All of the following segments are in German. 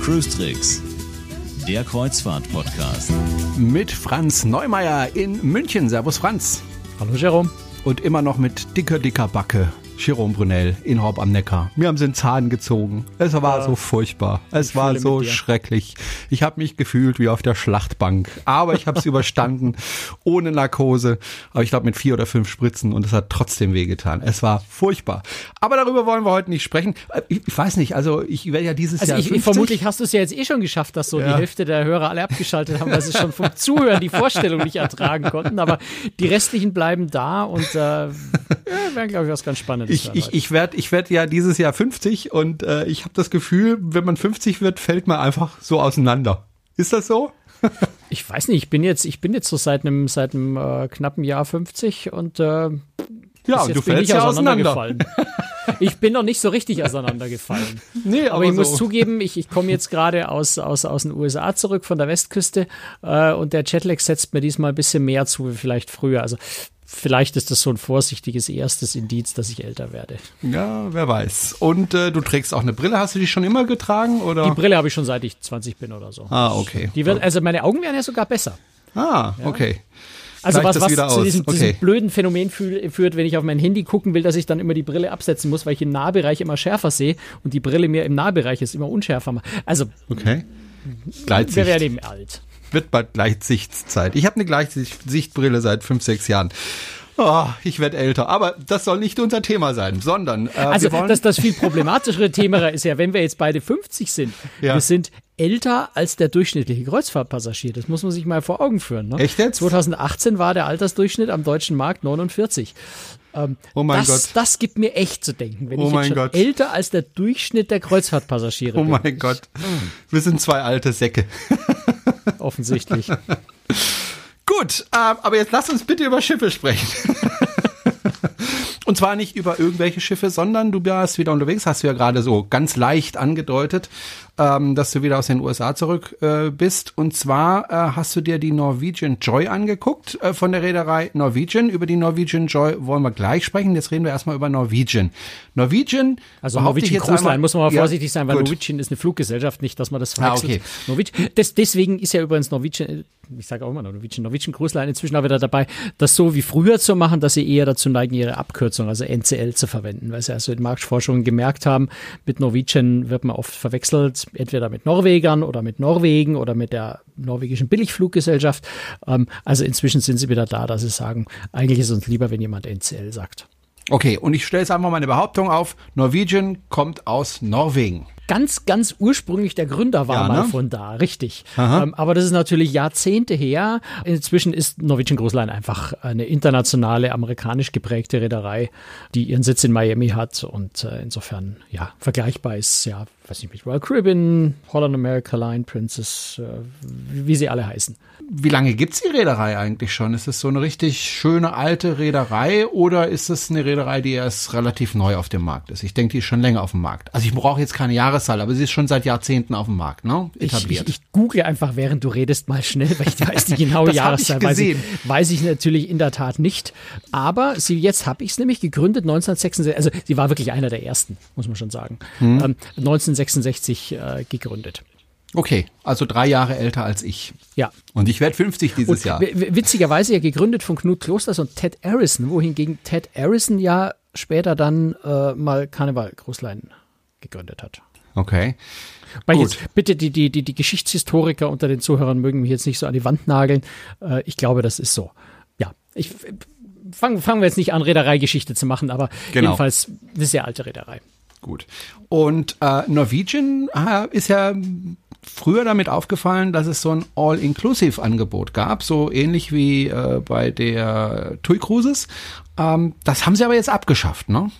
Cruise Tricks, der Kreuzfahrt-Podcast. Mit Franz Neumeier in München. Servus Franz. Hallo Jerome. Und immer noch mit dicker, dicker Backe Jerome Brunel in Horb am Neckar. Mir haben sie den Zahn gezogen. Es war ja. so furchtbar. Es war so schrecklich. Ich habe mich gefühlt wie auf der Schlachtbank. Aber ich habe es überstanden, ohne Narkose. Aber ich glaube mit vier oder fünf Spritzen und es hat trotzdem wehgetan. Es war furchtbar. Aber darüber wollen wir heute nicht sprechen. Ich, ich weiß nicht, also ich werde ja dieses also Jahr. Ich, vermutlich hast du es ja jetzt eh schon geschafft, dass so ja. die Hälfte der Hörer alle abgeschaltet haben, weil sie schon vom Zuhören die Vorstellung nicht ertragen konnten. Aber die restlichen bleiben da und äh, ja, wäre, glaube ich, was ganz Spannendes ich, ich, ich werde ich werd ja dieses Jahr 50 und äh, ich habe das Gefühl, wenn man 50 wird, fällt man einfach so auseinander. Ist das so? ich weiß nicht, ich bin jetzt, ich bin jetzt so seit einem, seit einem äh, knappen Jahr 50 und äh, ja, und du fällst ja auseinander. ich bin noch nicht so richtig auseinandergefallen. Nee, aber, aber ich so. muss zugeben, ich, ich komme jetzt gerade aus, aus, aus den USA zurück von der Westküste äh, und der Jetlag setzt mir diesmal ein bisschen mehr zu wie vielleicht früher. Also vielleicht ist das so ein vorsichtiges erstes Indiz, dass ich älter werde. Ja, wer weiß. Und äh, du trägst auch eine Brille. Hast du die schon immer getragen oder? Die Brille habe ich schon seit ich 20 bin oder so. Ah, okay. Die wird, also meine Augen werden ja sogar besser. Ah, ja. okay. Also was, was zu diesem, okay. diesem, blöden Phänomen führt, wenn ich auf mein Handy gucken will, dass ich dann immer die Brille absetzen muss, weil ich im Nahbereich immer schärfer sehe und die Brille mir im Nahbereich ist immer unschärfer. Also okay. Gleitsicht. wir werden eben alt wird bald Gleitsichtszeit. Ich habe eine Gleitsichtbrille seit fünf, sechs Jahren. Oh, ich werde älter, aber das soll nicht unser Thema sein, sondern äh, also das, das viel problematischere Thema ist ja, wenn wir jetzt beide 50 sind, ja. wir sind älter als der durchschnittliche Kreuzfahrtpassagier. Das muss man sich mal vor Augen führen. Ne? Echt jetzt? 2018 war der Altersdurchschnitt am deutschen Markt 49. Ähm, oh mein das, Gott. Das gibt mir echt zu denken, wenn oh ich jetzt schon Gott. älter als der Durchschnitt der Kreuzfahrtpassagiere oh bin. Oh mein Gott. Wir sind zwei alte Säcke. Offensichtlich. Gut, äh, aber jetzt lass uns bitte über Schiffe sprechen. Und zwar nicht über irgendwelche Schiffe, sondern du bist wieder unterwegs, hast du ja gerade so ganz leicht angedeutet ähm, dass du wieder aus den USA zurück äh, bist. Und zwar äh, hast du dir die Norwegian Joy angeguckt äh, von der Reederei Norwegian. Über die Norwegian Joy wollen wir gleich sprechen. Jetzt reden wir erstmal über Norwegian. Norwegian, also Norwegian Cruise Line muss man mal vorsichtig sein, weil gut. Norwegian ist eine Fluggesellschaft, nicht, dass man das verwechselt. Ah, okay. Norwegian, das, deswegen ist ja übrigens Norwegian, ich sage auch immer Norwegian, Norwegian Cruise Line inzwischen auch wieder dabei, das so wie früher zu machen, dass sie eher dazu neigen, ihre Abkürzung, also NCL zu verwenden, weil sie also in Marktforschungen gemerkt haben, mit Norwegian wird man oft verwechselt entweder mit Norwegern oder mit Norwegen oder mit der norwegischen Billigfluggesellschaft. Ähm, also inzwischen sind sie wieder da, dass sie sagen, eigentlich ist uns lieber, wenn jemand NCL sagt. Okay, und ich stelle jetzt einfach meine Behauptung auf, Norwegian kommt aus Norwegen ganz, ganz ursprünglich der Gründer war ja, mal ne? von da, richtig. Ähm, aber das ist natürlich Jahrzehnte her. Inzwischen ist Norwegian Cruise Line einfach eine internationale, amerikanisch geprägte Reederei, die ihren Sitz in Miami hat und äh, insofern, ja, vergleichbar ist, ja, weiß nicht, mit Royal Caribbean, Holland America Line, Princess, äh, wie, wie sie alle heißen. Wie lange gibt's die Reederei eigentlich schon? Ist es so eine richtig schöne alte Reederei oder ist es eine Reederei, die erst relativ neu auf dem Markt ist? Ich denke, die ist schon länger auf dem Markt. Also ich brauche jetzt keine Jahreszahl, aber sie ist schon seit Jahrzehnten auf dem Markt, ne? Etabliert. Ich, ich, ich google einfach, während du redest, mal schnell, weil ich weiß die genaue Jahreszahl. Weiß ich, weiß ich natürlich in der Tat nicht. Aber sie, jetzt habe ich es nämlich gegründet 1966. Also sie war wirklich einer der ersten, muss man schon sagen. Hm. Ähm, 1966 äh, gegründet. Okay, also drei Jahre älter als ich. Ja. Und ich werde 50 dieses und Jahr. Witzigerweise ja gegründet von Knut Klosters und Ted Harrison, wohingegen Ted Harrison ja später dann äh, mal Karneval Großlein gegründet hat. Okay. Weil Gut. Jetzt, bitte, die, die, die, die Geschichtshistoriker unter den Zuhörern mögen mich jetzt nicht so an die Wand nageln. Äh, ich glaube, das ist so. Ja, ich fangen fangen wir jetzt nicht an, Reedereigeschichte zu machen, aber genau. jedenfalls eine sehr alte Reederei. Gut. Und äh, Norwegian äh, ist ja früher damit aufgefallen, dass es so ein All-Inclusive-Angebot gab, so ähnlich wie äh, bei der TUI Cruises. Ähm, das haben sie aber jetzt abgeschafft, ne?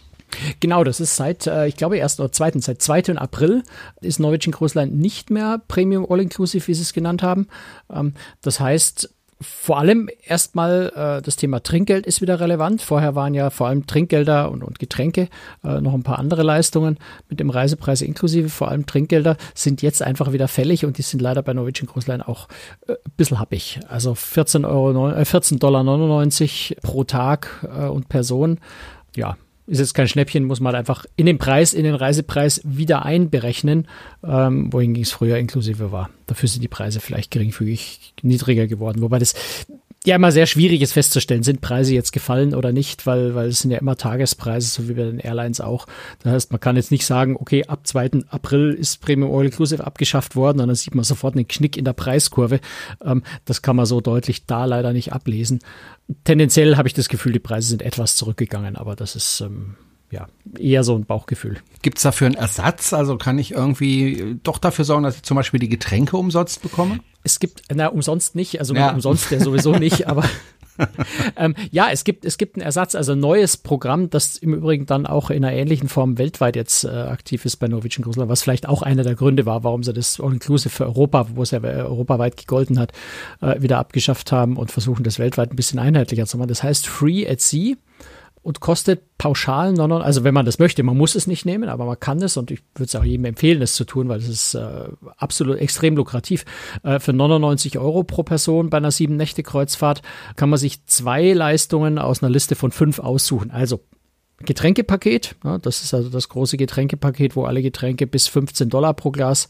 Genau, das ist seit, äh, ich glaube, erst oder zweiten, seit 2. April ist Norwegian Cruise Line nicht mehr Premium All-Inclusive, wie sie es genannt haben. Ähm, das heißt, vor allem erstmal äh, das Thema Trinkgeld ist wieder relevant. Vorher waren ja vor allem Trinkgelder und, und Getränke, äh, noch ein paar andere Leistungen mit dem Reisepreis inklusive. Vor allem Trinkgelder sind jetzt einfach wieder fällig und die sind leider bei Norwegian Cruise Line auch ein bisschen happig. Also 14 Euro, 14 Dollar 99 pro Tag und Person. Ja, ist jetzt kein Schnäppchen, muss man halt einfach in den Preis, in den Reisepreis wieder einberechnen, ähm, wohingegen es früher inklusive war. Dafür sind die Preise vielleicht geringfügig niedriger geworden, wobei das ja immer sehr schwierig ist festzustellen, sind Preise jetzt gefallen oder nicht, weil, weil es sind ja immer Tagespreise, so wie bei den Airlines auch. Das heißt, man kann jetzt nicht sagen, okay, ab 2. April ist Premium All Inclusive abgeschafft worden und dann sieht man sofort einen Knick in der Preiskurve. Ähm, das kann man so deutlich da leider nicht ablesen. Tendenziell habe ich das Gefühl, die Preise sind etwas zurückgegangen, aber das ist ähm, ja, eher so ein Bauchgefühl. Gibt es dafür einen Ersatz? Also kann ich irgendwie doch dafür sorgen, dass ich zum Beispiel die Getränke umsonst bekomme? Es gibt, na, umsonst nicht, also ja. umsonst ja sowieso nicht, aber ähm, ja, es gibt, es gibt einen Ersatz, also ein neues Programm, das im Übrigen dann auch in einer ähnlichen Form weltweit jetzt äh, aktiv ist bei Norwegian Cruise was vielleicht auch einer der Gründe war, warum sie das All-Inclusive für Europa, wo es ja europaweit gegolten hat, äh, wieder abgeschafft haben und versuchen, das weltweit ein bisschen einheitlicher zu machen. Das heißt Free at Sea und kostet pauschal 99, also wenn man das möchte, man muss es nicht nehmen, aber man kann es und ich würde es auch jedem empfehlen, das zu tun, weil es ist äh, absolut extrem lukrativ. Äh, für 99 Euro pro Person bei einer sieben Nächte Kreuzfahrt kann man sich zwei Leistungen aus einer Liste von fünf aussuchen. Also Getränkepaket, ja, das ist also das große Getränkepaket, wo alle Getränke bis 15 Dollar pro Glas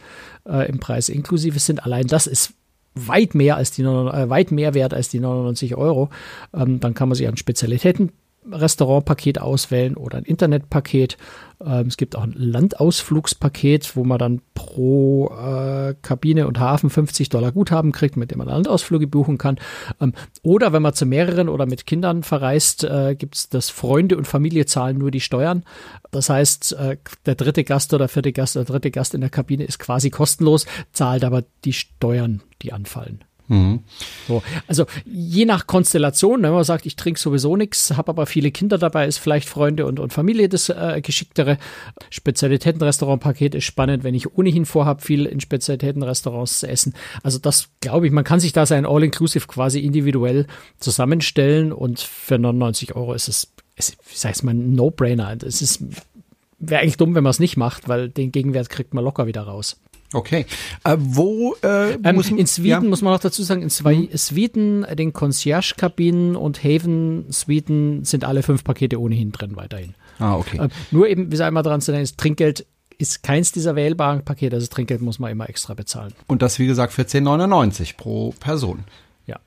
äh, im Preis inklusive sind. Allein das ist weit mehr als die äh, weit mehr wert als die 99 Euro. Ähm, dann kann man sich an Spezialitäten Restaurantpaket auswählen oder ein Internetpaket. Ähm, es gibt auch ein Landausflugspaket, wo man dann pro äh, Kabine und Hafen 50 Dollar Guthaben kriegt, mit dem man Landausflüge buchen kann. Ähm, oder wenn man zu mehreren oder mit Kindern verreist, äh, gibt es das Freunde und Familie zahlen nur die Steuern. Das heißt, äh, der dritte Gast oder vierte Gast oder dritte Gast in der Kabine ist quasi kostenlos, zahlt aber die Steuern, die anfallen. Mhm. So, also je nach Konstellation, ne, wenn man sagt, ich trinke sowieso nichts, habe aber viele Kinder dabei, ist vielleicht Freunde und, und Familie das äh, geschicktere. Spezialitätenrestaurantpaket ist spannend, wenn ich ohnehin vorhabe, viel in Spezialitätenrestaurants zu essen. Also das glaube ich, man kann sich da sein All-Inclusive quasi individuell zusammenstellen und für 99 Euro ist es, ist, wie sag ich mal, ein No-Brainer. Es ist wäre eigentlich dumm, wenn man es nicht macht, weil den Gegenwert kriegt man locker wieder raus. Okay. Äh, wo äh, ähm, muss, in Sweden ja. muss man noch dazu sagen, in zwei mhm. Sweden, den Concierge-Kabinen und Haven Sweden sind alle fünf Pakete ohnehin drin weiterhin. Ah, okay. Äh, nur eben, wie sei einmal dran zu denken, ist Trinkgeld ist keins dieser wählbaren Pakete, also Trinkgeld muss man immer extra bezahlen. Und das, wie gesagt, für 10,99 pro Person. Ja.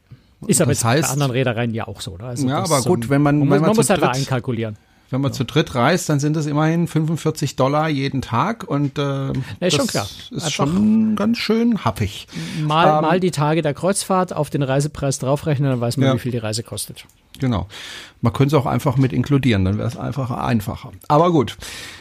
Ist aber das heißt, bei anderen Reedereien ja auch so. Oder? Also ja, aber gut, wenn man. Man, wenn man, man muss halt da einkalkulieren. Wenn man ja. zu dritt reist, dann sind es immerhin 45 Dollar jeden Tag und äh, schon klar. ist Einfach schon ganz schön happig. Mal, ähm, mal die Tage der Kreuzfahrt auf den Reisepreis draufrechnen, dann weiß man, ja. wie viel die Reise kostet. Genau. Man könnte es auch einfach mit inkludieren, dann wäre es einfach einfacher. Aber gut.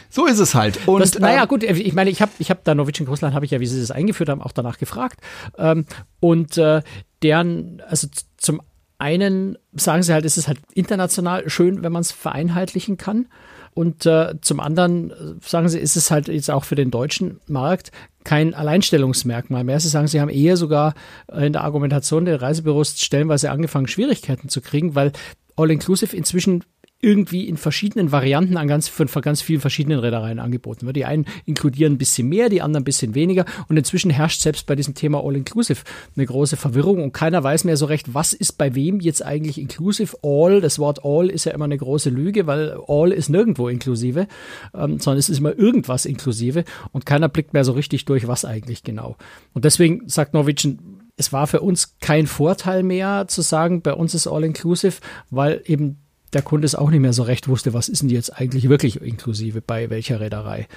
So ist es halt. Und, das, naja, ähm, gut, ich meine, ich habe ich hab da Norwegian Russland, habe ich ja, wie sie das eingeführt haben, auch danach gefragt. Ähm, und äh, deren, also zum einen sagen sie halt, es ist halt international schön, wenn man es vereinheitlichen kann. Und äh, zum anderen äh, sagen sie, ist es halt jetzt auch für den deutschen Markt kein Alleinstellungsmerkmal mehr. Sie sagen, sie haben eher sogar in der Argumentation der Reisebüros stellenweise angefangen, Schwierigkeiten zu kriegen, weil All-Inclusive inzwischen irgendwie in verschiedenen Varianten an ganz, von ganz vielen verschiedenen Reedereien angeboten wird. Die einen inkludieren ein bisschen mehr, die anderen ein bisschen weniger. Und inzwischen herrscht selbst bei diesem Thema All-Inclusive eine große Verwirrung und keiner weiß mehr so recht, was ist bei wem jetzt eigentlich inclusive. All, das Wort All ist ja immer eine große Lüge, weil All ist nirgendwo inklusive, ähm, sondern es ist immer irgendwas inklusive und keiner blickt mehr so richtig durch, was eigentlich genau. Und deswegen sagt Norwegian, es war für uns kein Vorteil mehr zu sagen, bei uns ist All-Inclusive, weil eben der Kunde es auch nicht mehr so recht wusste, was ist denn jetzt eigentlich wirklich inklusive bei welcher Reederei.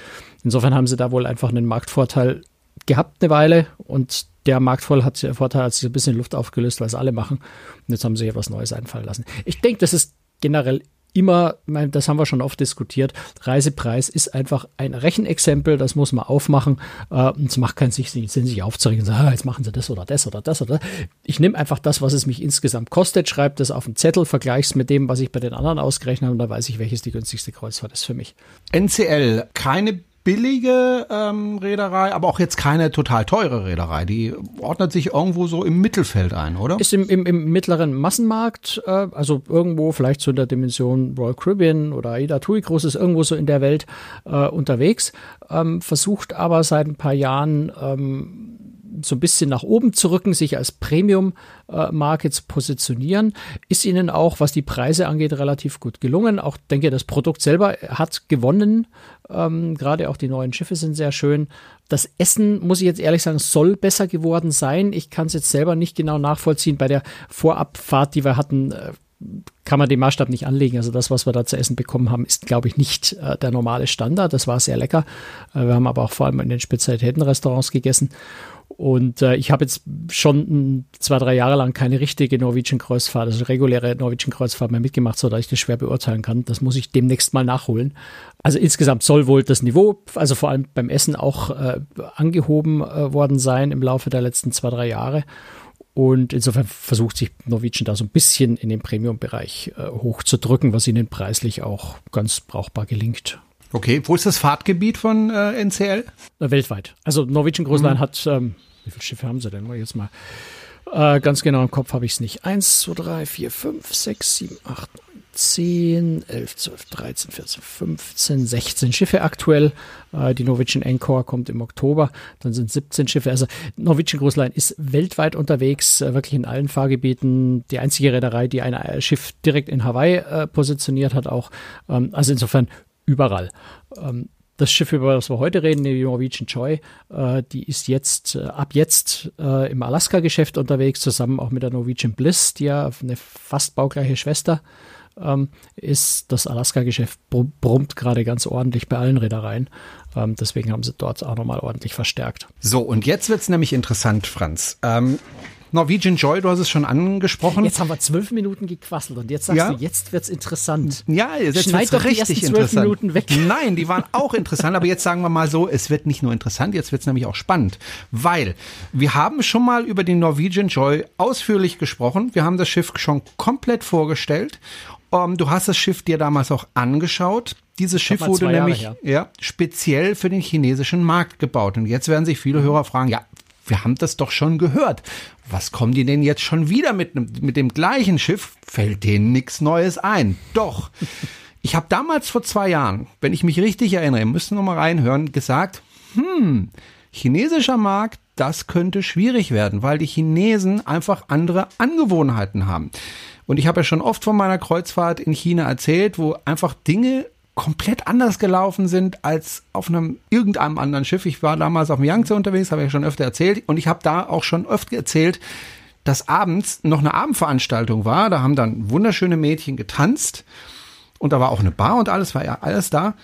Insofern haben sie da wohl einfach einen Marktvorteil gehabt eine Weile und der Marktvorteil hat, Vorteil hat sich ein bisschen Luft aufgelöst, weil es alle machen. Und jetzt haben sie sich etwas Neues einfallen lassen. Ich denke, das ist generell immer, das haben wir schon oft diskutiert, Reisepreis ist einfach ein Rechenexempel, das muss man aufmachen. Äh, es macht keinen Sinn, sich aufzuregen und sagen, ah, jetzt machen sie das oder das oder das oder das. Ich nehme einfach das, was es mich insgesamt kostet, schreibe das auf einen Zettel, vergleiche es mit dem, was ich bei den anderen ausgerechnet habe und dann weiß ich, welches die günstigste Kreuzfahrt ist für mich. NCL, keine billige ähm, Reederei, aber auch jetzt keine total teure Reederei. Die ordnet sich irgendwo so im Mittelfeld ein, oder? Ist im, im, im mittleren Massenmarkt, äh, also irgendwo vielleicht so in der Dimension Royal Caribbean oder Aida Tui Cruise ist irgendwo so in der Welt äh, unterwegs, ähm, versucht aber seit ein paar Jahren ähm, so ein bisschen nach oben zu rücken, sich als Premium-Marke zu positionieren. Ist ihnen auch, was die Preise angeht, relativ gut gelungen. Auch denke, das Produkt selber hat gewonnen. Ähm, Gerade auch die neuen Schiffe sind sehr schön. Das Essen, muss ich jetzt ehrlich sagen, soll besser geworden sein. Ich kann es jetzt selber nicht genau nachvollziehen. Bei der Vorabfahrt, die wir hatten, äh, kann man den Maßstab nicht anlegen. Also das, was wir da zu essen bekommen haben, ist, glaube ich, nicht äh, der normale Standard. Das war sehr lecker. Äh, wir haben aber auch vor allem in den Spezialitätenrestaurants gegessen. Und äh, ich habe jetzt schon zwei, drei Jahre lang keine richtige Norwegian-Kreuzfahrt, also reguläre Norwegian-Kreuzfahrt mehr mitgemacht, sodass ich das schwer beurteilen kann. Das muss ich demnächst mal nachholen. Also insgesamt soll wohl das Niveau, also vor allem beim Essen auch äh, angehoben äh, worden sein im Laufe der letzten zwei, drei Jahre. Und insofern versucht sich Norwegian da so ein bisschen in den Premium-Bereich äh, hochzudrücken, was ihnen preislich auch ganz brauchbar gelingt. Okay, wo ist das Fahrtgebiet von äh, NCL? Weltweit. Also Norwegian Cruise Line mhm. hat, ähm, wie viele Schiffe haben sie denn? Mal jetzt mal. Äh, ganz genau im Kopf habe ich es nicht. Eins, zwei, drei, vier, fünf, sechs, sieben, acht, neun, zehn, elf, zwölf, dreizehn, vierzehn, fünfzehn, sechzehn Schiffe aktuell. Äh, die Norwegian Encore kommt im Oktober. Dann sind 17 Schiffe. Also Norwegian Cruise Line ist weltweit unterwegs, äh, wirklich in allen Fahrgebieten. Die einzige Reederei, die ein äh, Schiff direkt in Hawaii äh, positioniert hat auch. Ähm, also insofern überall. Ähm, das Schiff, über das wir heute reden, die Norwegian Joy, äh, die ist jetzt äh, ab jetzt äh, im Alaska-Geschäft unterwegs, zusammen auch mit der Norwegian Bliss, die ja eine fast baugleiche Schwester ähm, ist. Das Alaska-Geschäft brummt gerade ganz ordentlich bei allen Reedereien. Ähm, deswegen haben sie dort auch nochmal ordentlich verstärkt. So, und jetzt wird es nämlich interessant, Franz. Ähm, Norwegian Joy, du hast es schon angesprochen. Jetzt haben wir zwölf Minuten gequasselt und jetzt sagst ja. du, jetzt wird's interessant. Ja, jetzt Schneid wird's doch richtig interessant. Minuten weg. Nein, die waren auch interessant, aber jetzt sagen wir mal so, es wird nicht nur interessant, jetzt wird's nämlich auch spannend, weil wir haben schon mal über den Norwegian Joy ausführlich gesprochen. Wir haben das Schiff schon komplett vorgestellt. Um, ähm, du hast das Schiff dir damals auch angeschaut. Dieses Schiff wurde nämlich ja, speziell für den chinesischen Markt gebaut. Und jetzt werden sich viele Hörer fragen, ja, wir haben das doch schon gehört. Was kommen die denn jetzt schon wieder mit, mit dem gleichen Schiff? Fällt denen nichts Neues ein. Doch. Ich habe damals vor zwei Jahren, wenn ich mich richtig erinnere, müssen wir mal reinhören, gesagt, hm, chinesischer Markt, das könnte schwierig werden, weil die Chinesen einfach andere Angewohnheiten haben. Und ich habe ja schon oft von meiner Kreuzfahrt in China erzählt, wo einfach Dinge komplett anders gelaufen sind als auf einem irgendeinem anderen Schiff. Ich war damals auf dem Yangtze unterwegs, habe ich schon öfter erzählt und ich habe da auch schon öfter erzählt, dass abends noch eine Abendveranstaltung war. Da haben dann wunderschöne Mädchen getanzt und da war auch eine Bar und alles war ja alles da.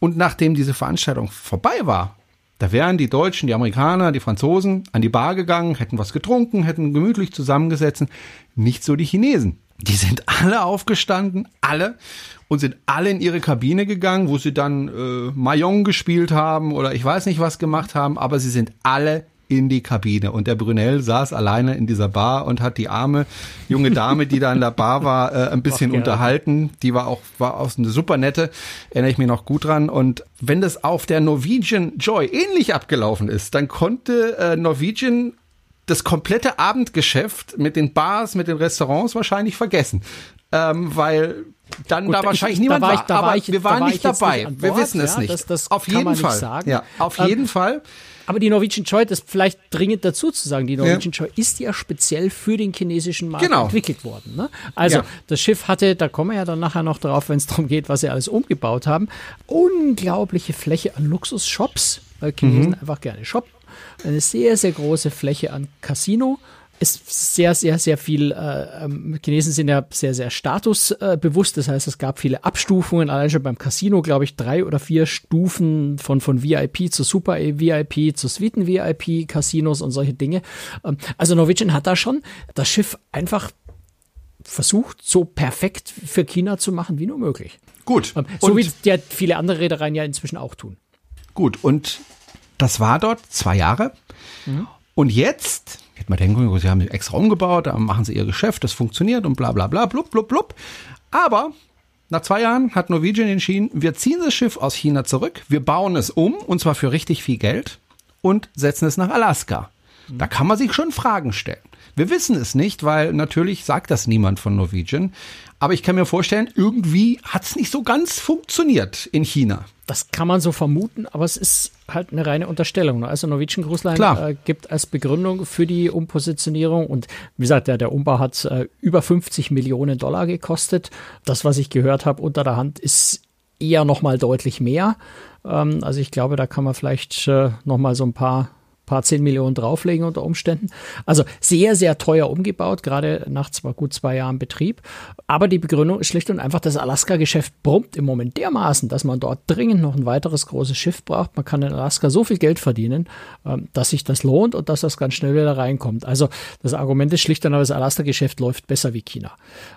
Und nachdem diese Veranstaltung vorbei war, da wären die Deutschen, die Amerikaner, die Franzosen an die Bar gegangen, hätten was getrunken, hätten gemütlich zusammengesetzt. Nicht so die Chinesen. Die sind alle aufgestanden, alle, und sind alle in ihre Kabine gegangen, wo sie dann äh, Mayong gespielt haben oder ich weiß nicht was gemacht haben, aber sie sind alle in die Kabine. Und der Brunel saß alleine in dieser Bar und hat die arme junge Dame, die da in der Bar war, äh, ein bisschen Ach, unterhalten. Die war auch, war auch eine super nette, erinnere ich mich noch gut dran. Und wenn das auf der Norwegian Joy ähnlich abgelaufen ist, dann konnte äh, Norwegian das komplette Abendgeschäft mit den Bars, mit den Restaurants wahrscheinlich vergessen. Ähm, weil dann Gut, da wahrscheinlich ich, niemand da war. Ich, da war ich, wir waren war nicht dabei. Nicht wir wissen es ja, nicht. Das, das auf jeden Fall. Ja, auf ähm, jeden Fall. Aber die Norwegian Joy, das vielleicht dringend dazu zu sagen, die Norwegian ja. Joy ist ja speziell für den chinesischen Markt genau. entwickelt worden. Ne? Also ja. das Schiff hatte, da kommen wir ja dann nachher noch drauf, wenn es darum geht, was sie alles umgebaut haben, unglaubliche Fläche an Luxusshops, weil Chinesen mhm. einfach gerne shoppen eine sehr, sehr große Fläche an Casino. Ist sehr, sehr, sehr viel, äh, ähm, Chinesen sind ja sehr, sehr statusbewusst. Äh, das heißt, es gab viele Abstufungen. Allein schon beim Casino, glaube ich, drei oder vier Stufen von, von VIP zu Super VIP zu Suiten VIP, Casinos und solche Dinge. Ähm, also Norwegian hat da schon das Schiff einfach versucht, so perfekt für China zu machen wie nur möglich. Gut. Ähm, so und wie ja viele andere Reedereien ja inzwischen auch tun. Gut. Und das war dort zwei Jahre. Mhm. Und jetzt, hätte man denken können, sie haben extra umgebaut, da machen sie ihr Geschäft, das funktioniert und bla bla bla, blub, blub, blub. Aber Nach zwei Jahren hat Norwegian entschieden, wir ziehen das Schiff aus China zurück, wir bauen es um, und zwar für richtig viel Geld, und setzen es nach Alaska. Da kann man sich schon Fragen stellen. Wir wissen es nicht, weil natürlich sagt das niemand von Norwegian. Aber ich kann mir vorstellen, irgendwie hat es nicht so ganz funktioniert in China. Das kann man so vermuten, aber es ist halt eine reine Unterstellung. Ne? Also Norwegian Cruise Line äh, gibt als Begründung für die Umpositionierung und wie gesagt, der, der Umbau hat äh, über 50 Millionen Dollar gekostet. Das, was ich gehört habe unter der Hand, ist eher noch mal deutlich mehr. Ähm, also ich glaube, da kann man vielleicht äh, noch mal so ein paar paar zehn Millionen drauflegen unter Umständen. Also sehr, sehr teuer umgebaut, gerade nach zwar gut zwei Jahren Betrieb. Aber die Begründung ist schlicht und einfach, das Alaska-Geschäft brummt im Moment dermaßen, dass man dort dringend noch ein weiteres großes Schiff braucht. Man kann in Alaska so viel Geld verdienen, ähm, dass sich das lohnt und dass das ganz schnell wieder reinkommt. Also das Argument ist schlicht und einfach, das Alaska-Geschäft läuft besser wie China.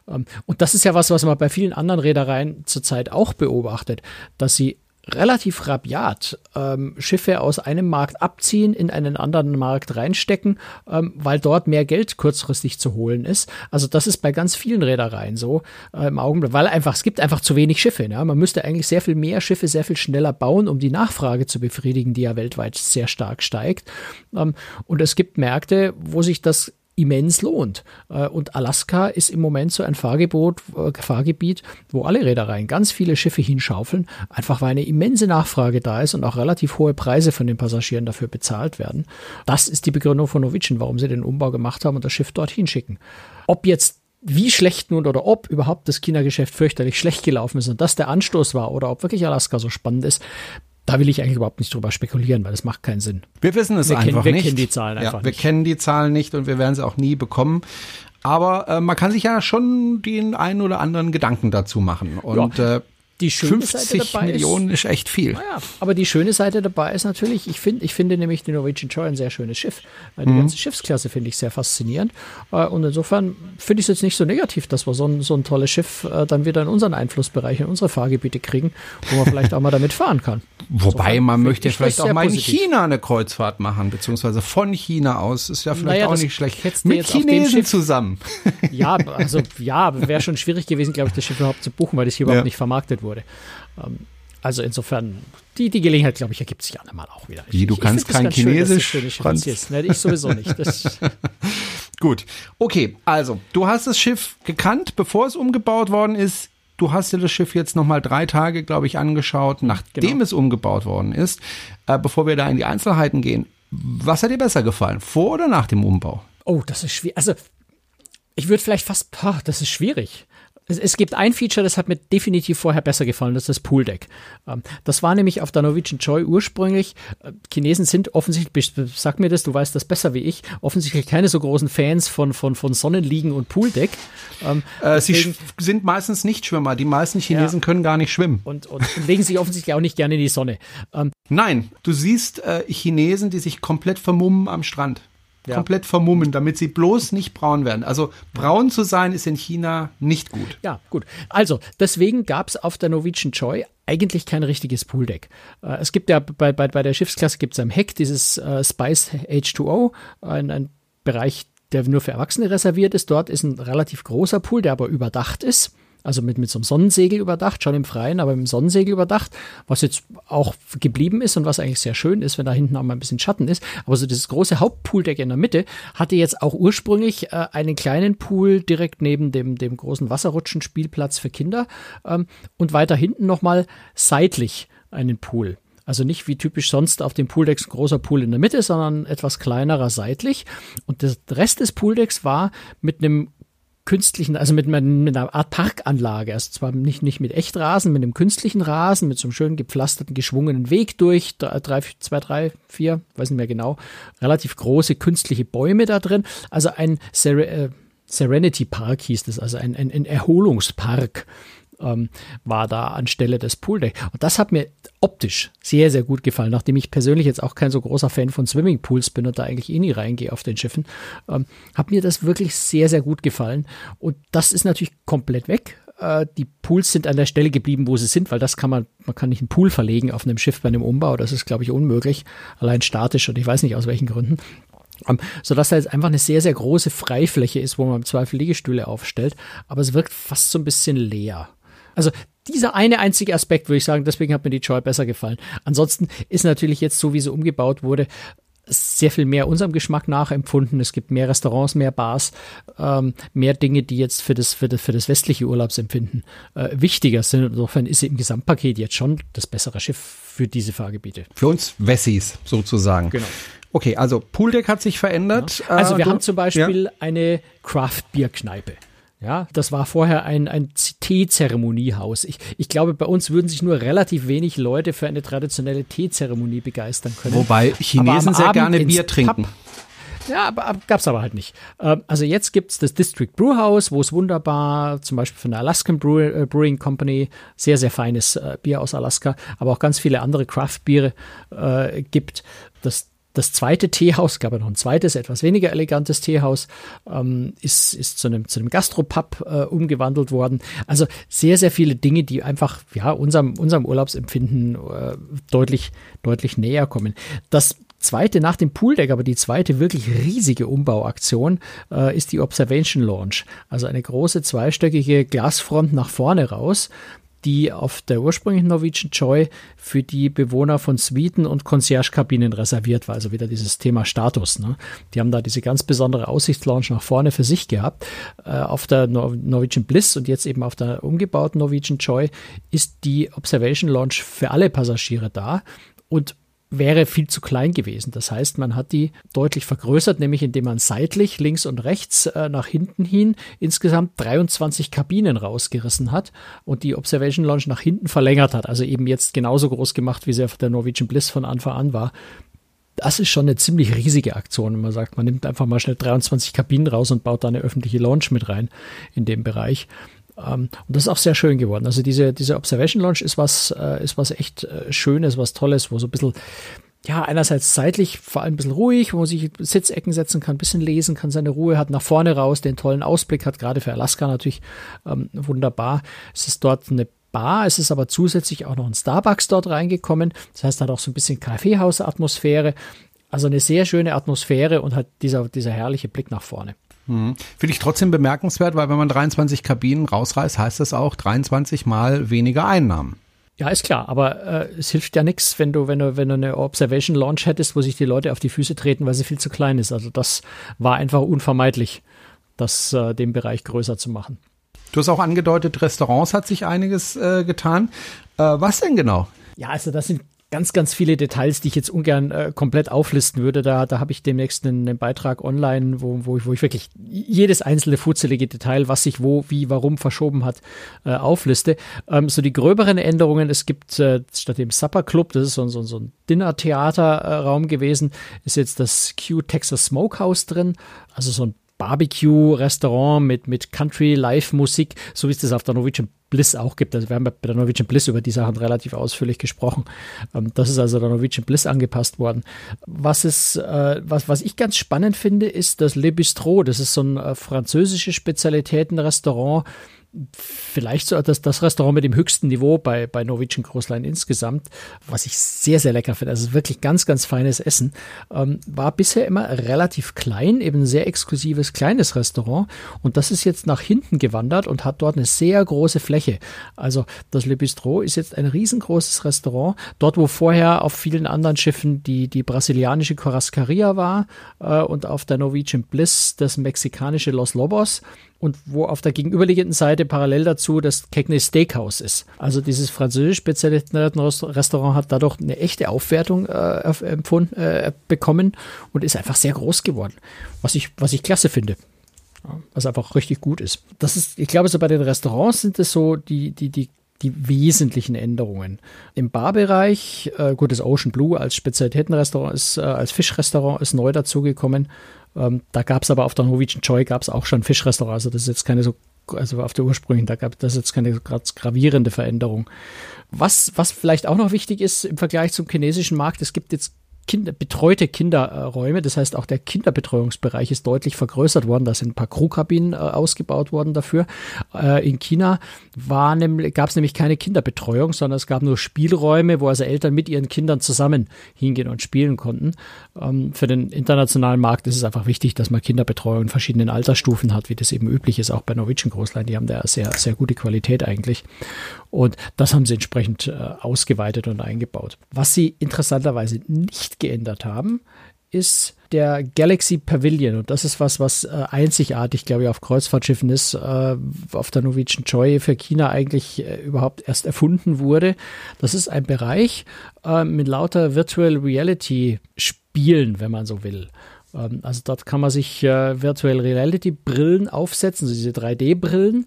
Ähm, und das ist ja was, was man bei vielen anderen Reedereien zurzeit auch beobachtet, dass sie relativ rabiat ähm, Schiffe aus einem Markt abziehen, in einen anderen Markt reinstecken, ähm, weil dort mehr Geld kurzfristig zu holen ist. Also das ist bei ganz vielen Reedereien so äh, im Augenblick, weil einfach es gibt einfach zu wenig Schiffe. Ne? Man müsste eigentlich sehr viel mehr Schiffe sehr viel schneller bauen, um die Nachfrage zu befriedigen, die ja weltweit sehr stark steigt. Ähm, und es gibt Märkte, wo sich das immens lohnt. Äh, und Alaska ist im Moment so ein Fahrgebot, äh, Fahrgebiet, wo alle Reedereien ganz viele Schiffe hinschaufeln, einfach weil eine immense Nachfrage da ist und auch relativ hohe Preise von den Passagieren dafür bezahlt werden. Das ist die Begründung von Novicin, warum sie den Umbau gemacht haben und das Schiff dorthin schicken. Ob jetzt wie schlecht nun oder ob überhaupt das China-Geschäft fürchterlich schlecht gelaufen ist und das der Anstoß war oder ob wirklich Alaska so spannend ist, da will ich eigentlich überhaupt nicht drüber spekulieren, weil das macht keinen Sinn. Wir wissen es wir einfach kennen, wir nicht. Wir kennen die Zahlen einfach ja, Wir nicht. kennen die Zahlen nicht und wir werden sie auch nie bekommen. Aber äh, man kann sich ja schon den einen oder anderen Gedanken dazu machen. Und ja. äh, die schöne 50 Seite dabei Millionen ist, ist echt viel. Naja, aber die schöne Seite dabei ist natürlich, ich finde, ich finde nämlich die Norwegian Joy ein sehr schönes Schiff. Die mhm. ganze Schiffsklasse finde ich sehr faszinierend. Äh, und insofern finde ich es jetzt nicht so negativ, dass wir so ein, so ein tolles Schiff äh, dann wieder in unseren Einflussbereich, in unsere Fahrgebiete kriegen, wo man vielleicht auch mal damit fahren kann. Wobei insofern man möchte vielleicht auch mal in positiv. China eine Kreuzfahrt machen, beziehungsweise von China aus. Ist ja vielleicht naja, auch nicht schlecht. Mit Chinesen zusammen. Ja, also ja, wäre schon schwierig gewesen, glaube ich, das Schiff überhaupt zu buchen, weil das hier überhaupt ja. nicht vermarktet wurde wurde. Ähm, also insofern, die, die Gelegenheit, glaube ich, ergibt sich einmal auch wieder. Wie, du ich, kannst ich kein Chinesisch? Schön, ne, ich sowieso nicht. Gut, okay, also du hast das Schiff gekannt, bevor es umgebaut worden ist. Du hast dir das Schiff jetzt nochmal drei Tage, glaube ich, angeschaut, nachdem genau. es umgebaut worden ist. Äh, bevor wir da in die Einzelheiten gehen, was hat dir besser gefallen, vor oder nach dem Umbau? Oh, das ist schwierig. Also ich würde vielleicht fast, boah, das ist schwierig. Es, es, gibt ein Feature, das hat mir definitiv vorher besser gefallen, das ist das Pooldeck. Ähm, das war nämlich auf der Norwegian Joy ursprünglich. Äh, Chinesen sind offensichtlich, sag mir das, du weißt das besser wie ich, offensichtlich keine so großen Fans von, von, von Sonnenliegen und Pooldeck. Ähm, äh, sie sind meistens nicht Schwimmer. Die meisten Chinesen ja. können gar nicht schwimmen. Und, und, und, legen sich offensichtlich auch nicht gerne in die Sonne. Ähm, Nein, du siehst äh, Chinesen, die sich komplett vermummen am Strand ja. komplett vermummen, damit sie bloß nicht braun werden. Also braun zu sein ist in China nicht gut. Ja, gut. Also deswegen gab es auf der Norwegian Joy eigentlich kein richtiges Pooldeck. Äh, es gibt ja bei, bei, bei der Schiffsklasse gibt es am Heck dieses äh, Spice H2O, ein, ein Bereich, der nur für Erwachsene reserviert ist. Dort ist ein relativ großer Pool, der aber überdacht ist also mit, mit so einem Sonnensegel überdacht, schon im Freien, aber mit dem Sonnensegel überdacht, was jetzt auch geblieben ist und was eigentlich sehr schön ist, wenn da hinten auch mal ein bisschen Schatten ist. Aber so dieses große Hauptpooldeck in der Mitte hatte jetzt auch ursprünglich äh, einen kleinen Pool direkt neben dem, dem großen Wasserrutschen-Spielplatz für Kinder ähm, und weiter hinten nochmal seitlich einen Pool. Also nicht wie typisch sonst auf dem Pooldecks ein großer Pool in der Mitte, sondern etwas kleinerer seitlich. Und der Rest des Pooldecks war mit einem künstlichen, also mit, mit, einer Art Parkanlage. Also zwar nicht, nicht mit Echtrasen, mit einem künstlichen Rasen, mit so einem schönen gepflasterten, geschwungenen Weg durch, drei, zwei, drei, vier, weiß nicht mehr genau, relativ große künstliche Bäume da drin. Also ein Ser äh, Serenity Park hieß das, also ein, ein, ein Erholungspark ähm, war da anstelle des Pooldeck. Und das hat mir optisch sehr, sehr gut gefallen, nachdem ich persönlich jetzt auch kein so großer Fan von Swimmingpools bin und da eigentlich eh nie reingehe auf den Schiffen, ähm, hat mir das wirklich sehr, sehr gut gefallen. Und das ist natürlich komplett weg. Äh, die Pools sind an der Stelle geblieben, wo sie sind, weil das kann man, man kann nicht einen Pool verlegen auf einem Schiff bei einem Umbau. Das ist, glaube ich, unmöglich. Allein statisch und ich weiß nicht aus welchen Gründen. Um, sodass da jetzt einfach eine sehr, sehr große Freifläche ist, wo man im Zweifel Liegestühle aufstellt, aber es wirkt fast so ein bisschen leer. Also dieser eine einzige Aspekt, würde ich sagen, deswegen hat mir die Joy besser gefallen. Ansonsten ist natürlich jetzt, so wie sie umgebaut wurde, sehr viel mehr unserem Geschmack nachempfunden. Es gibt mehr Restaurants, mehr Bars, ähm, mehr Dinge, die jetzt für das, für das, für das westliche Urlaubsempfinden äh, wichtiger sind. Insofern ist sie im Gesamtpaket jetzt schon das bessere Schiff für diese Fahrgebiete. Für uns Wessis sozusagen. Genau. Okay, also Pooldeck hat sich verändert. Ja. Also wir äh, haben zum Beispiel ja. eine Craft-Bier-Kneipe. Ja, das war vorher ein, ein Teezeremoniehaus. Ich, ich glaube, bei uns würden sich nur relativ wenig Leute für eine traditionelle Teezeremonie begeistern können. Wobei Chinesen sehr gerne Bier trinken. Pub, ja, aber, aber gab es aber halt nicht. Ähm, also jetzt gibt es das District Brewhouse, wo es wunderbar, zum Beispiel von der Alaskan Brew, äh, Brewing Company, sehr, sehr feines äh, Bier aus Alaska, aber auch ganz viele andere Craft-Biere äh, gibt. Das das zweite Teehaus, gab ja noch ein zweites, etwas weniger elegantes Teehaus, ähm, ist, ist zu einem, zu einem Gastropub äh, umgewandelt worden. Also sehr, sehr viele Dinge, die einfach ja, unserem, unserem Urlaubsempfinden äh, deutlich, deutlich näher kommen. Das zweite nach dem Pooldeck, aber die zweite wirklich riesige Umbauaktion äh, ist die Observation Launch. Also eine große zweistöckige Glasfront nach vorne raus, die auf der ursprünglichen Norwegian Joy für die Bewohner von Suiten und Concierge-Kabinen reserviert war. Also wieder dieses Thema Status. Ne? Die haben da diese ganz besondere Aussichtslounge nach vorne für sich gehabt. Äh, auf der Nor Norwegian Bliss und jetzt eben auf der umgebauten Norwegian Joy ist die Observation Lounge für alle Passagiere da. Und wäre viel zu klein gewesen. Das heißt, man hat die deutlich vergrößert, nämlich indem man seitlich links und rechts äh, nach hinten hin insgesamt 23 Kabinen rausgerissen hat und die Observation Lounge nach hinten verlängert hat. Also eben jetzt genauso groß gemacht, wie sie auf der Norwegian Bliss von Anfang an war. Das ist schon eine ziemlich riesige Aktion, wenn man sagt, man nimmt einfach mal schnell 23 Kabinen raus und baut da eine öffentliche Lounge mit rein in dem Bereich. Um, und das ist auch sehr schön geworden. Also diese, diese Observation Launch ist was, äh, ist was echt äh, Schönes, was Tolles, wo so ein bisschen, ja, einerseits seitlich vor allem ein bisschen ruhig, wo man sich Sitzecken setzen kann, ein bisschen lesen kann, seine Ruhe hat, nach vorne raus, den tollen Ausblick hat, gerade für Alaska natürlich ähm, wunderbar. Es ist dort eine Bar, es ist aber zusätzlich auch noch ein Starbucks dort reingekommen. Das heißt, hat auch so ein bisschen Kaffeehaus-Atmosphäre. Also eine sehr schöne Atmosphäre und hat dieser, dieser herrliche Blick nach vorne. Hm. Finde ich trotzdem bemerkenswert, weil wenn man 23 Kabinen rausreißt, heißt das auch 23 mal weniger Einnahmen. Ja, ist klar, aber äh, es hilft ja nichts, wenn du, wenn du, wenn du eine Observation Launch hättest, wo sich die Leute auf die Füße treten, weil sie viel zu klein ist. Also das war einfach unvermeidlich, das äh, den Bereich größer zu machen. Du hast auch angedeutet, Restaurants hat sich einiges äh, getan. Äh, was denn genau? Ja, also das sind ganz, ganz viele Details, die ich jetzt ungern äh, komplett auflisten würde. Da, da habe ich demnächst einen, einen, Beitrag online, wo, wo, ich, wo ich wirklich jedes einzelne futzelige Detail, was sich wo, wie, warum verschoben hat, äh, aufliste. Ähm, so die gröberen Änderungen, es gibt äh, statt dem Supper Club, das ist so, so, so ein Dinner-Theater-Raum gewesen, ist jetzt das Q Texas Smokehouse drin, also so ein Barbecue-Restaurant mit, mit Country-Live-Musik, so wie es das auf der Norwegian Bliss auch gibt. Also wir haben bei der Norwegian Bliss über die Sachen relativ ausführlich gesprochen. Ähm, das ist also der Norwegian Bliss angepasst worden. Was ist, äh, was, was ich ganz spannend finde, ist das Le Bistro. Das ist so ein äh, französisches Spezialitätenrestaurant vielleicht so das, das Restaurant mit dem höchsten Niveau bei, bei Norwegian Cruise Line insgesamt, was ich sehr, sehr lecker finde. Also wirklich ganz, ganz feines Essen. Ähm, war bisher immer relativ klein, eben ein sehr exklusives kleines Restaurant. Und das ist jetzt nach hinten gewandert und hat dort eine sehr große Fläche. Also das Le Bistro ist jetzt ein riesengroßes Restaurant. Dort, wo vorher auf vielen anderen Schiffen die, die brasilianische Corascaria war äh, und auf der Norwegian Bliss das mexikanische Los Lobos und wo auf der gegenüberliegenden Seite parallel dazu das Cagney Steakhouse ist. Also dieses französisch spezialisierten Restaurant hat dadurch eine echte Aufwertung äh, empfunden, äh, bekommen und ist einfach sehr groß geworden, was ich, was ich klasse finde. was einfach richtig gut ist. Das ist, ich glaube, so bei den Restaurants sind es so die, die, die die wesentlichen Änderungen. Im Barbereich, äh, gut, das Ocean Blue als Spezialitätenrestaurant ist, äh, als Fischrestaurant ist neu dazugekommen. Ähm, da gab es aber auf der Norwegian Joy gab es auch schon Fischrestaurant. Also das ist jetzt keine so, also auf der ursprünglichen, da gab ist jetzt keine gravierende Veränderung. Was, was vielleicht auch noch wichtig ist im Vergleich zum chinesischen Markt, es gibt jetzt Kinder, betreute Kinderräume. Das heißt, auch der Kinderbetreuungsbereich ist deutlich vergrößert worden. Da sind ein paar Crewkabinen äh, ausgebaut worden dafür. Äh, in China gab es nämlich keine Kinderbetreuung, sondern es gab nur Spielräume, wo also Eltern mit ihren Kindern zusammen hingehen und spielen konnten. Ähm, für den internationalen Markt ist es einfach wichtig, dass man Kinderbetreuung in verschiedenen Altersstufen hat, wie das eben üblich ist, auch bei Norwegian Großlein. Die haben da sehr, sehr gute Qualität eigentlich. Und das haben sie entsprechend äh, ausgeweitet und eingebaut. Was sie interessanterweise nicht geändert haben, ist der Galaxy Pavilion. Und das ist was, was äh, einzigartig, glaube ich, auf Kreuzfahrtschiffen ist, äh, auf der Norwegian Joy für China eigentlich äh, überhaupt erst erfunden wurde. Das ist ein Bereich äh, mit lauter Virtual Reality Spielen, wenn man so will. Ähm, also dort kann man sich äh, Virtual Reality Brillen aufsetzen, also diese 3D-Brillen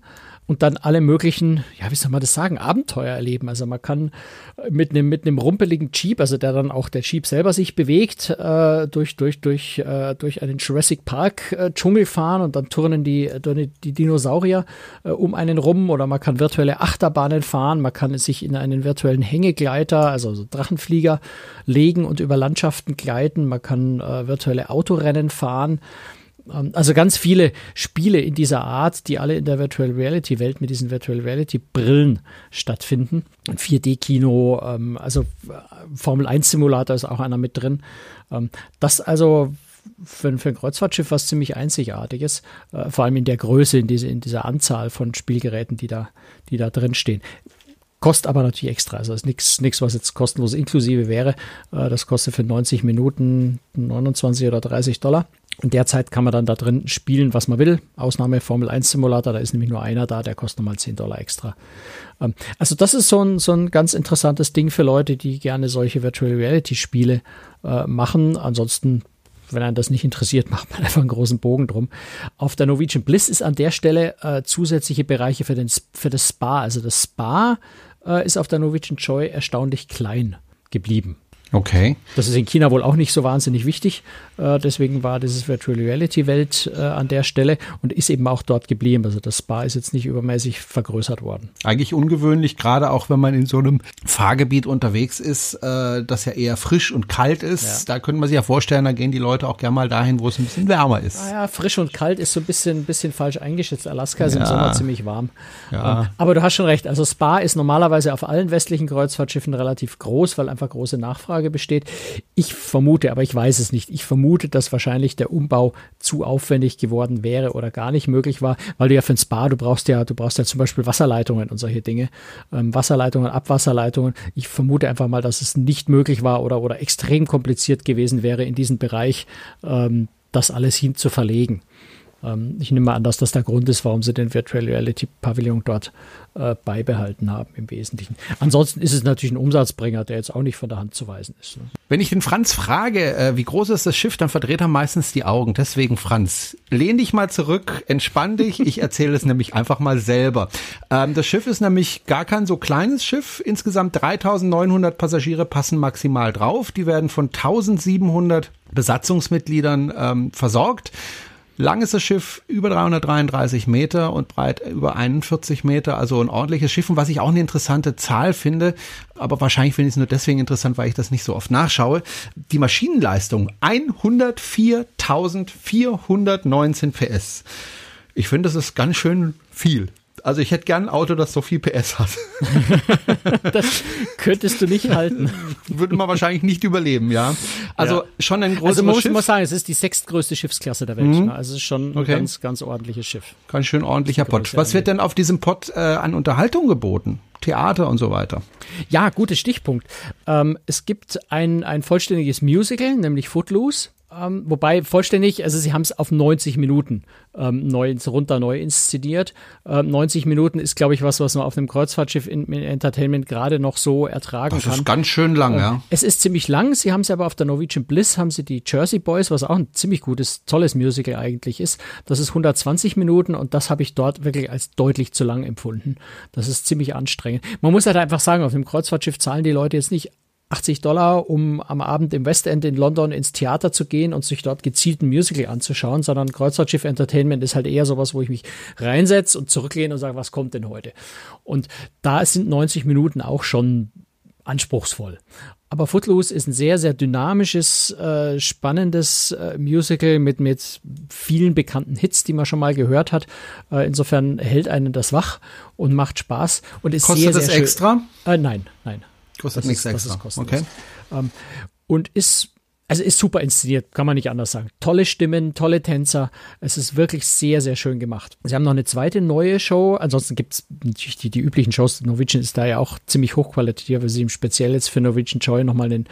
und dann alle möglichen, ja, wie soll man das sagen, Abenteuer erleben. Also man kann mit einem mit einem rumpeligen Jeep, also der dann auch der Jeep selber sich bewegt, äh, durch durch durch äh, durch einen Jurassic Park äh, Dschungel fahren und dann turnen die die Dinosaurier äh, um einen rum. Oder man kann virtuelle Achterbahnen fahren, man kann sich in einen virtuellen Hängegleiter, also so Drachenflieger legen und über Landschaften gleiten, man kann äh, virtuelle Autorennen fahren. Ähm, also ganz viele Spiele in dieser Art, die alle in der Virtual Reality Welt mit diesen Virtual Reality Brillen stattfinden. 4D-Kino, ähm, also äh, Formel 1 Simulator ist auch einer mit drin. Ähm, das also für, für ein Kreuzfahrtschiff was ziemlich Einzigartiges, äh, vor allem in der Größe, in, diese, in dieser Anzahl von Spielgeräten, die da, die da drin stehen. Kostet aber natürlich extra. Also ist nichts, was jetzt kostenlos inklusive wäre. Äh, das kostet für 90 Minuten 29 oder 30 Dollar. Und derzeit kann man dann da drin spielen, was man will. Ausnahme Formel 1 Simulator, da ist nämlich nur einer da, der kostet nochmal 10 Dollar extra. Ähm, also das ist so ein, so ein ganz interessantes Ding für Leute, die gerne solche Virtual Reality Spiele äh, machen. Ansonsten wenn einen das nicht interessiert, macht man einfach einen großen Bogen drum. Auf der Norwegian Bliss ist an der Stelle äh, zusätzliche Bereiche für, den, für das Spa. Also das Spa äh, ist auf der Norwegian Joy erstaunlich klein geblieben. Okay. Das ist in China wohl auch nicht so wahnsinnig wichtig. Äh, deswegen war dieses Virtual Reality Welt äh, an der Stelle und ist eben auch dort geblieben. Also das Spa ist jetzt nicht übermäßig vergrößert worden. Eigentlich ungewöhnlich, gerade auch wenn man in so einem Fahrgebiet unterwegs ist, äh, das ja eher frisch und kalt ist. Ja. Da könnte man sich ja vorstellen, da gehen die Leute auch gerne mal dahin, wo es ein bisschen wärmer ist. Naja, frisch und kalt ist so ein bisschen, bisschen falsch eingeschätzt. Alaska ist ja. im Sommer ziemlich warm. Ja. Ähm, aber du hast schon recht. Also Spa ist normalerweise auf allen westlichen Kreuzfahrtschiffen relativ groß, weil einfach große Nachfrage Nachfrage besteht. Ich vermute, aber ich weiß es nicht. Ich vermute, dass wahrscheinlich der Umbau zu aufwendig geworden wäre oder gar nicht möglich war, weil du ja für ein Spa, du brauchst ja, du brauchst ja zum Beispiel Wasserleitungen und solche Dinge. Ähm, Wasserleitungen, Abwasserleitungen. Ich vermute einfach mal, dass es nicht möglich war oder, oder extrem kompliziert gewesen wäre, in diesen Bereich ähm, das alles hin zu verlegen. Ähm, ich nehme an, dass das der Grund ist, warum sie den Virtual Reality Pavillon dort äh, beibehalten haben im Wesentlichen. Ansonsten ist es natürlich ein Umsatzbringer, der jetzt auch nicht von der Hand zu weisen ist. Ne? Wenn ich den Franz frage, äh, wie groß ist das Schiff, dann verdreht er meistens die Augen. Deswegen, Franz, lehn dich mal zurück, entspann dich. Ich erzähle es nämlich einfach mal selber. Ähm, das Schiff ist nämlich gar kein so kleines Schiff. Insgesamt 3900 Passagiere passen maximal drauf. Die werden von 1700 Besatzungsmitgliedern ähm, versorgt. Lang ist das Schiff über 333 Meter und breit über 41 Meter, also ein ordentliches Schiff. Und was ich auch eine interessante Zahl finde, aber wahrscheinlich finde ich es nur deswegen interessant, weil ich das nicht so oft nachschaue. Die Maschinenleistung 104.419 PS. Ich finde, das ist ganz schön viel. Also ich hätte gern ein Auto, das so viel PS hat. das könntest du nicht halten. Würde man wahrscheinlich nicht überleben, ja. Also ja. schon ein großes Also man muss Schiff. sagen, es ist die sechstgrößte Schiffsklasse der Welt. Mhm. Ne? Also es ist schon okay. ein ganz, ganz ordentliches Schiff. Ganz schön ordentlicher Pott. Was wird denn auf diesem Pott äh, an Unterhaltung geboten? Theater und so weiter. Ja, guter Stichpunkt. Ähm, es gibt ein, ein vollständiges Musical, nämlich Footloose. Ähm, wobei vollständig, also sie haben es auf 90 Minuten ähm, neu runter neu inszeniert. Ähm, 90 Minuten ist, glaube ich, was, was man auf einem Kreuzfahrtschiff in, in Entertainment gerade noch so ertragen das kann. Das ist ganz schön lang, äh, ja. Es ist ziemlich lang. Sie haben es aber auf der Norwegian Bliss, haben sie die Jersey Boys, was auch ein ziemlich gutes, tolles Musical eigentlich ist. Das ist 120 Minuten und das habe ich dort wirklich als deutlich zu lang empfunden. Das ist ziemlich anstrengend. Man muss halt einfach sagen, auf dem Kreuzfahrtschiff zahlen die Leute jetzt nicht 80 Dollar, um am Abend im West End in London ins Theater zu gehen und sich dort gezielt ein Musical anzuschauen, sondern Kreuzfahrtschiff Entertainment ist halt eher sowas, wo ich mich reinsetze und zurücklehne und sage, was kommt denn heute? Und da sind 90 Minuten auch schon anspruchsvoll. Aber Footloose ist ein sehr, sehr dynamisches, äh, spannendes äh, Musical mit, mit vielen bekannten Hits, die man schon mal gehört hat. Äh, insofern hält einen das wach und macht Spaß und ist Kostet sehr, das sehr extra? Äh, nein, nein. Kostet nichts extra. okay. Ähm, und ist also ist super inszeniert, kann man nicht anders sagen. Tolle Stimmen, tolle Tänzer. Es ist wirklich sehr, sehr schön gemacht. Sie haben noch eine zweite neue Show. Ansonsten gibt es natürlich die, die üblichen Shows. Norwegian ist da ja auch ziemlich hochqualitativ, aber sie haben speziell jetzt für Norwegian Joy nochmal eine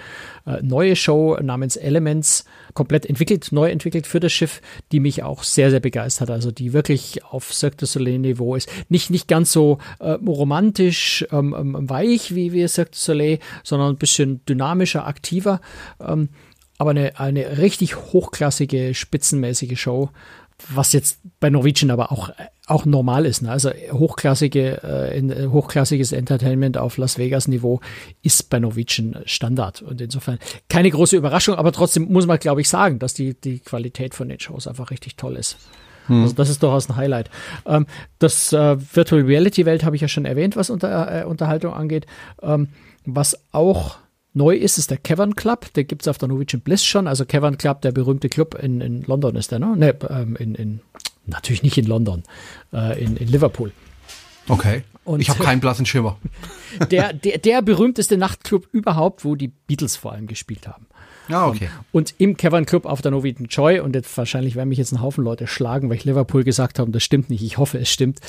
äh, neue Show namens Elements komplett entwickelt, neu entwickelt für das Schiff, die mich auch sehr, sehr begeistert. Also die wirklich auf Cirque du Soleil Niveau ist. Nicht, nicht ganz so äh, romantisch, ähm, ähm, weich wie, wie Cirque du Soleil, sondern ein bisschen dynamischer, aktiver. Ähm, aber eine, eine richtig hochklassige, spitzenmäßige Show, was jetzt bei Norwegian aber auch, auch normal ist. Ne? Also hochklassige, äh, in, äh, hochklassiges Entertainment auf Las Vegas Niveau ist bei Norwegian Standard. Und insofern keine große Überraschung, aber trotzdem muss man, glaube ich, sagen, dass die, die Qualität von den Shows einfach richtig toll ist. Hm. Also das ist durchaus ein Highlight. Ähm, das äh, Virtual Reality Welt habe ich ja schon erwähnt, was unter, äh, Unterhaltung angeht. Ähm, was auch Neu ist es der Cavern Club, der gibt es auf der Norwegian Bliss schon. Also Cavern Club, der berühmte Club in, in London ist der, ne? Ne, ähm, in, in, natürlich nicht in London, äh, in, in Liverpool. Okay. Und ich habe keinen blassen Schimmer. Der, der, der berühmteste Nachtclub überhaupt, wo die Beatles vor allem gespielt haben. Ah, okay. Und im Cavern Club auf der Novitan Joy, und jetzt wahrscheinlich werden mich jetzt ein Haufen Leute schlagen, weil ich Liverpool gesagt habe, das stimmt nicht, ich hoffe, es stimmt.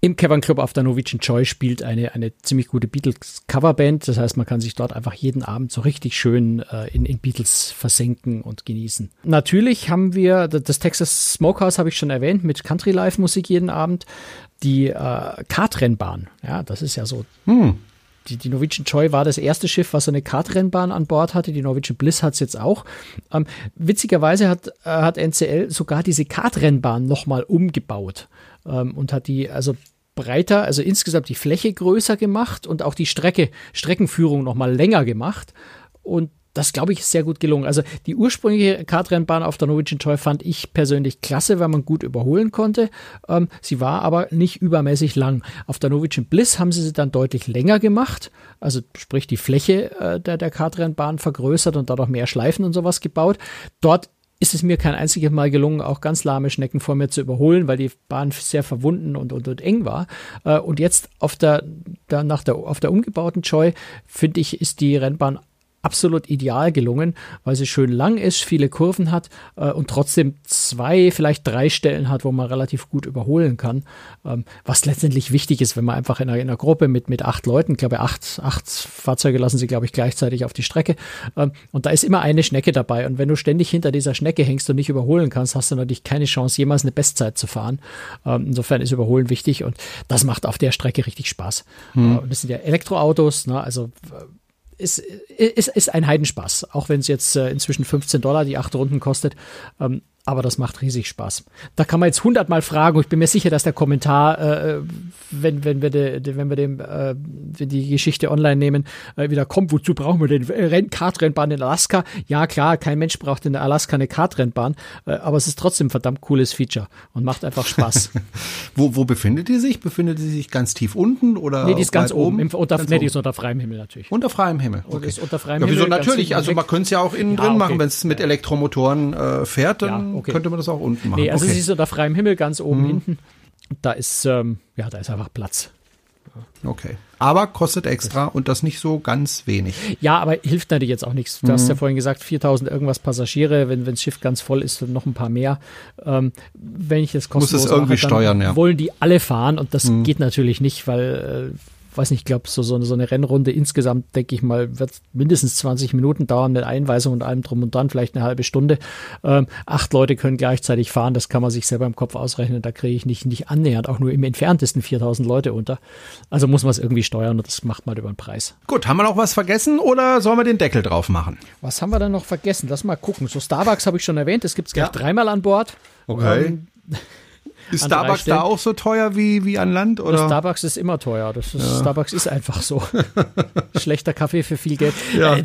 Im Cavern Club auf der Norwegian Joy spielt eine, eine ziemlich gute Beatles-Coverband. Das heißt, man kann sich dort einfach jeden Abend so richtig schön äh, in, in Beatles versenken und genießen. Natürlich haben wir, das Texas Smokehouse habe ich schon erwähnt, mit Country Live Musik jeden Abend. Die äh, Kartrennbahn, ja, das ist ja so hm die, die Norwegian Joy war das erste Schiff, was eine Kartrennbahn an Bord hatte. Die Norwegian Bliss hat es jetzt auch. Ähm, witzigerweise hat, äh, hat NCL sogar diese Kartrennbahn nochmal umgebaut ähm, und hat die also breiter, also insgesamt die Fläche größer gemacht und auch die Strecke, Streckenführung nochmal länger gemacht. Und das, glaube ich, ist sehr gut gelungen. Also die ursprüngliche Kartrennbahn auf der Norwegian Toy fand ich persönlich klasse, weil man gut überholen konnte. Ähm, sie war aber nicht übermäßig lang. Auf der Norwegian Bliss haben sie sie dann deutlich länger gemacht. Also sprich die Fläche äh, der, der Kartrennbahn vergrößert und dadurch mehr Schleifen und sowas gebaut. Dort ist es mir kein einziges Mal gelungen, auch ganz lahme Schnecken vor mir zu überholen, weil die Bahn sehr verwunden und, und, und eng war. Äh, und jetzt auf der, der, nach der, auf der umgebauten Joy, finde ich, ist die Rennbahn absolut ideal gelungen, weil sie schön lang ist, viele Kurven hat äh, und trotzdem zwei, vielleicht drei Stellen hat, wo man relativ gut überholen kann. Ähm, was letztendlich wichtig ist, wenn man einfach in einer, in einer Gruppe mit, mit acht Leuten, ich glaube acht, acht Fahrzeuge lassen sie, glaube ich, gleichzeitig auf die Strecke. Ähm, und da ist immer eine Schnecke dabei. Und wenn du ständig hinter dieser Schnecke hängst und nicht überholen kannst, hast du natürlich keine Chance, jemals eine Bestzeit zu fahren. Ähm, insofern ist Überholen wichtig und das macht auf der Strecke richtig Spaß. Hm. Äh, das sind ja Elektroautos, ne? also ist, ist, ist ein Heidenspaß, auch wenn es jetzt äh, inzwischen 15 Dollar die acht Runden kostet. Ähm, aber das macht riesig Spaß. Da kann man jetzt hundertmal fragen. Ich bin mir sicher, dass der Kommentar, äh, wenn, wenn wir, de, de, wenn wir dem, äh, wenn die Geschichte online nehmen, äh, wieder kommt. Wozu brauchen wir den Renn Kartrennbahn in Alaska? Ja, klar, kein Mensch braucht in Alaska eine Kartrennbahn, äh, aber es ist trotzdem ein verdammt cooles Feature und macht einfach Spaß. wo, wo befindet die sich? Befindet die sich ganz tief unten oder? Nee, die ist ganz oben. Im, unter, ganz nee, die ist unter freiem Himmel natürlich. Unter freiem Himmel. Okay. Ist unter freiem ja, wieso Himmel, natürlich? Also man könnte es ja auch innen ja, drin okay. machen, wenn es mit Elektromotoren äh, fährt, dann okay. könnte man das auch unten machen. Nee, also okay. es ist unter freiem Himmel ganz oben mhm. hinten. Da ist, ähm, ja, da ist einfach Platz. Okay. Aber kostet extra und das nicht so ganz wenig. Ja, aber hilft natürlich jetzt auch nichts. Du mhm. hast ja vorhin gesagt, 4000 irgendwas Passagiere, wenn, wenn das Schiff ganz voll ist, noch ein paar mehr. Ähm, wenn ich das kostenlos Muss es irgendwie mache, steuern, ja. wollen die alle fahren und das mhm. geht natürlich nicht, weil äh, weiß nicht, ich glaube, so, so, so eine Rennrunde insgesamt, denke ich mal, wird mindestens 20 Minuten dauern mit Einweisung und allem drum und dran, vielleicht eine halbe Stunde. Ähm, acht Leute können gleichzeitig fahren, das kann man sich selber im Kopf ausrechnen. Da kriege ich nicht, nicht annähernd, auch nur im entferntesten 4000 Leute unter. Also muss man es irgendwie steuern und das macht man über den Preis. Gut, haben wir noch was vergessen oder sollen wir den Deckel drauf machen? Was haben wir denn noch vergessen? Lass mal gucken. So Starbucks habe ich schon erwähnt, das gibt es gleich ja. dreimal an Bord. Okay. Ähm, ist Starbucks da auch so teuer wie, wie an Land? Oder? Starbucks ist immer teuer. Das ist, ja. Starbucks ist einfach so. Schlechter Kaffee für viel Geld. Ja. Äh,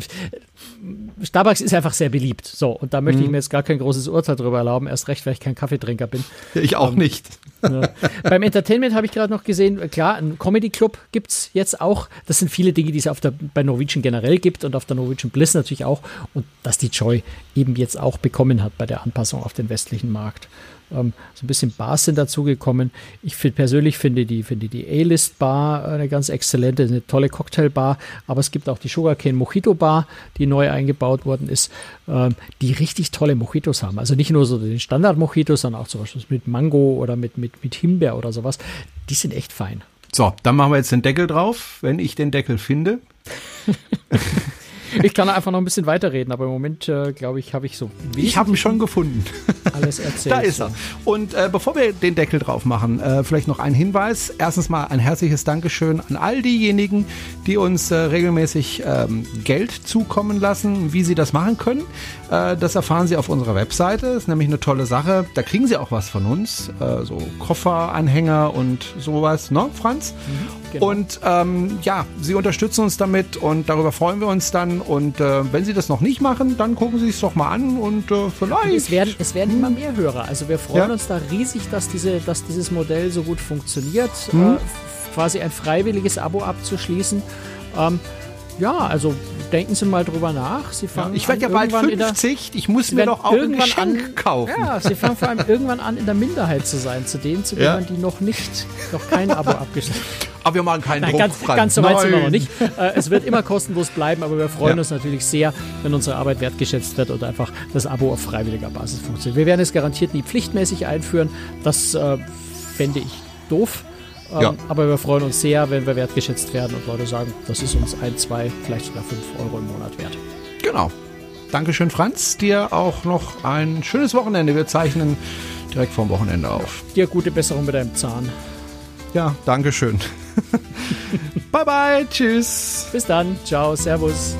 Starbucks ist einfach sehr beliebt. So, und da möchte mhm. ich mir jetzt gar kein großes Urteil darüber erlauben. Erst recht, weil ich kein Kaffeetrinker bin. Ich auch ähm, nicht. Ja. Beim Entertainment habe ich gerade noch gesehen, klar, ein Comedy Club gibt es jetzt auch. Das sind viele Dinge, die es auf der, bei Norwegian generell gibt und auf der Norwegian Bliss natürlich auch. Und dass die Joy eben jetzt auch bekommen hat bei der Anpassung auf den westlichen Markt. Ähm, so ein bisschen Bars sind dazugekommen. Ich find, persönlich finde die, finde die A-List Bar eine ganz exzellente, eine tolle Cocktailbar. Aber es gibt auch die Sugarcane Mojito Bar, die neu eingebaut worden ist, ähm, die richtig tolle Mojitos haben. Also nicht nur so den Standard Mojitos, sondern auch zum Beispiel mit Mango oder mit, mit, mit Himbeer oder sowas. Die sind echt fein. So, dann machen wir jetzt den Deckel drauf, wenn ich den Deckel finde. Ich kann einfach noch ein bisschen weiterreden, aber im Moment, äh, glaube ich, habe ich so. Ich habe ihn schon gefunden. Alles erzählt. da ist er. Und äh, bevor wir den Deckel drauf machen, äh, vielleicht noch ein Hinweis. Erstens mal ein herzliches Dankeschön an all diejenigen, die uns äh, regelmäßig ähm, Geld zukommen lassen. Wie sie das machen können, äh, das erfahren Sie auf unserer Webseite. Das ist nämlich eine tolle Sache. Da kriegen Sie auch was von uns. Äh, so Kofferanhänger und sowas, ne, Franz? Mhm. Genau. Und ähm, ja, Sie unterstützen uns damit und darüber freuen wir uns dann. Und äh, wenn Sie das noch nicht machen, dann gucken Sie es doch mal an und vielleicht. Und es werden, es werden immer mehr Hörer. Also wir freuen ja. uns da riesig, dass, diese, dass dieses Modell so gut funktioniert. Mhm. Äh, quasi ein freiwilliges Abo abzuschließen. Ähm, ja, also denken Sie mal drüber nach. Sie fangen ja, ich werde ja bald 50, der, ich muss mir doch auch ein Geschenk an, kaufen. Ja, Sie fangen vor allem irgendwann an, in der Minderheit zu sein, zu denen zu gehören, ja. die noch nicht, noch kein Abo abgeschlossen haben. Aber wir machen keinen Nein, Druck. Ganz, ganz so weit sind wir noch nicht. Äh, es wird immer kostenlos bleiben, aber wir freuen ja. uns natürlich sehr, wenn unsere Arbeit wertgeschätzt wird und einfach das Abo auf freiwilliger Basis funktioniert. Wir werden es garantiert nie pflichtmäßig einführen. Das äh, fände ich doof. Ähm, ja. Aber wir freuen uns sehr, wenn wir wertgeschätzt werden und Leute sagen, das ist uns ein, zwei, vielleicht sogar fünf Euro im Monat wert. Genau. Dankeschön, Franz. Dir auch noch ein schönes Wochenende. Wir zeichnen direkt vorm Wochenende auf. Dir gute Besserung mit deinem Zahn. Ja, Dankeschön. Bye bye. Tschüss. Bis dann. Ciao. Servus.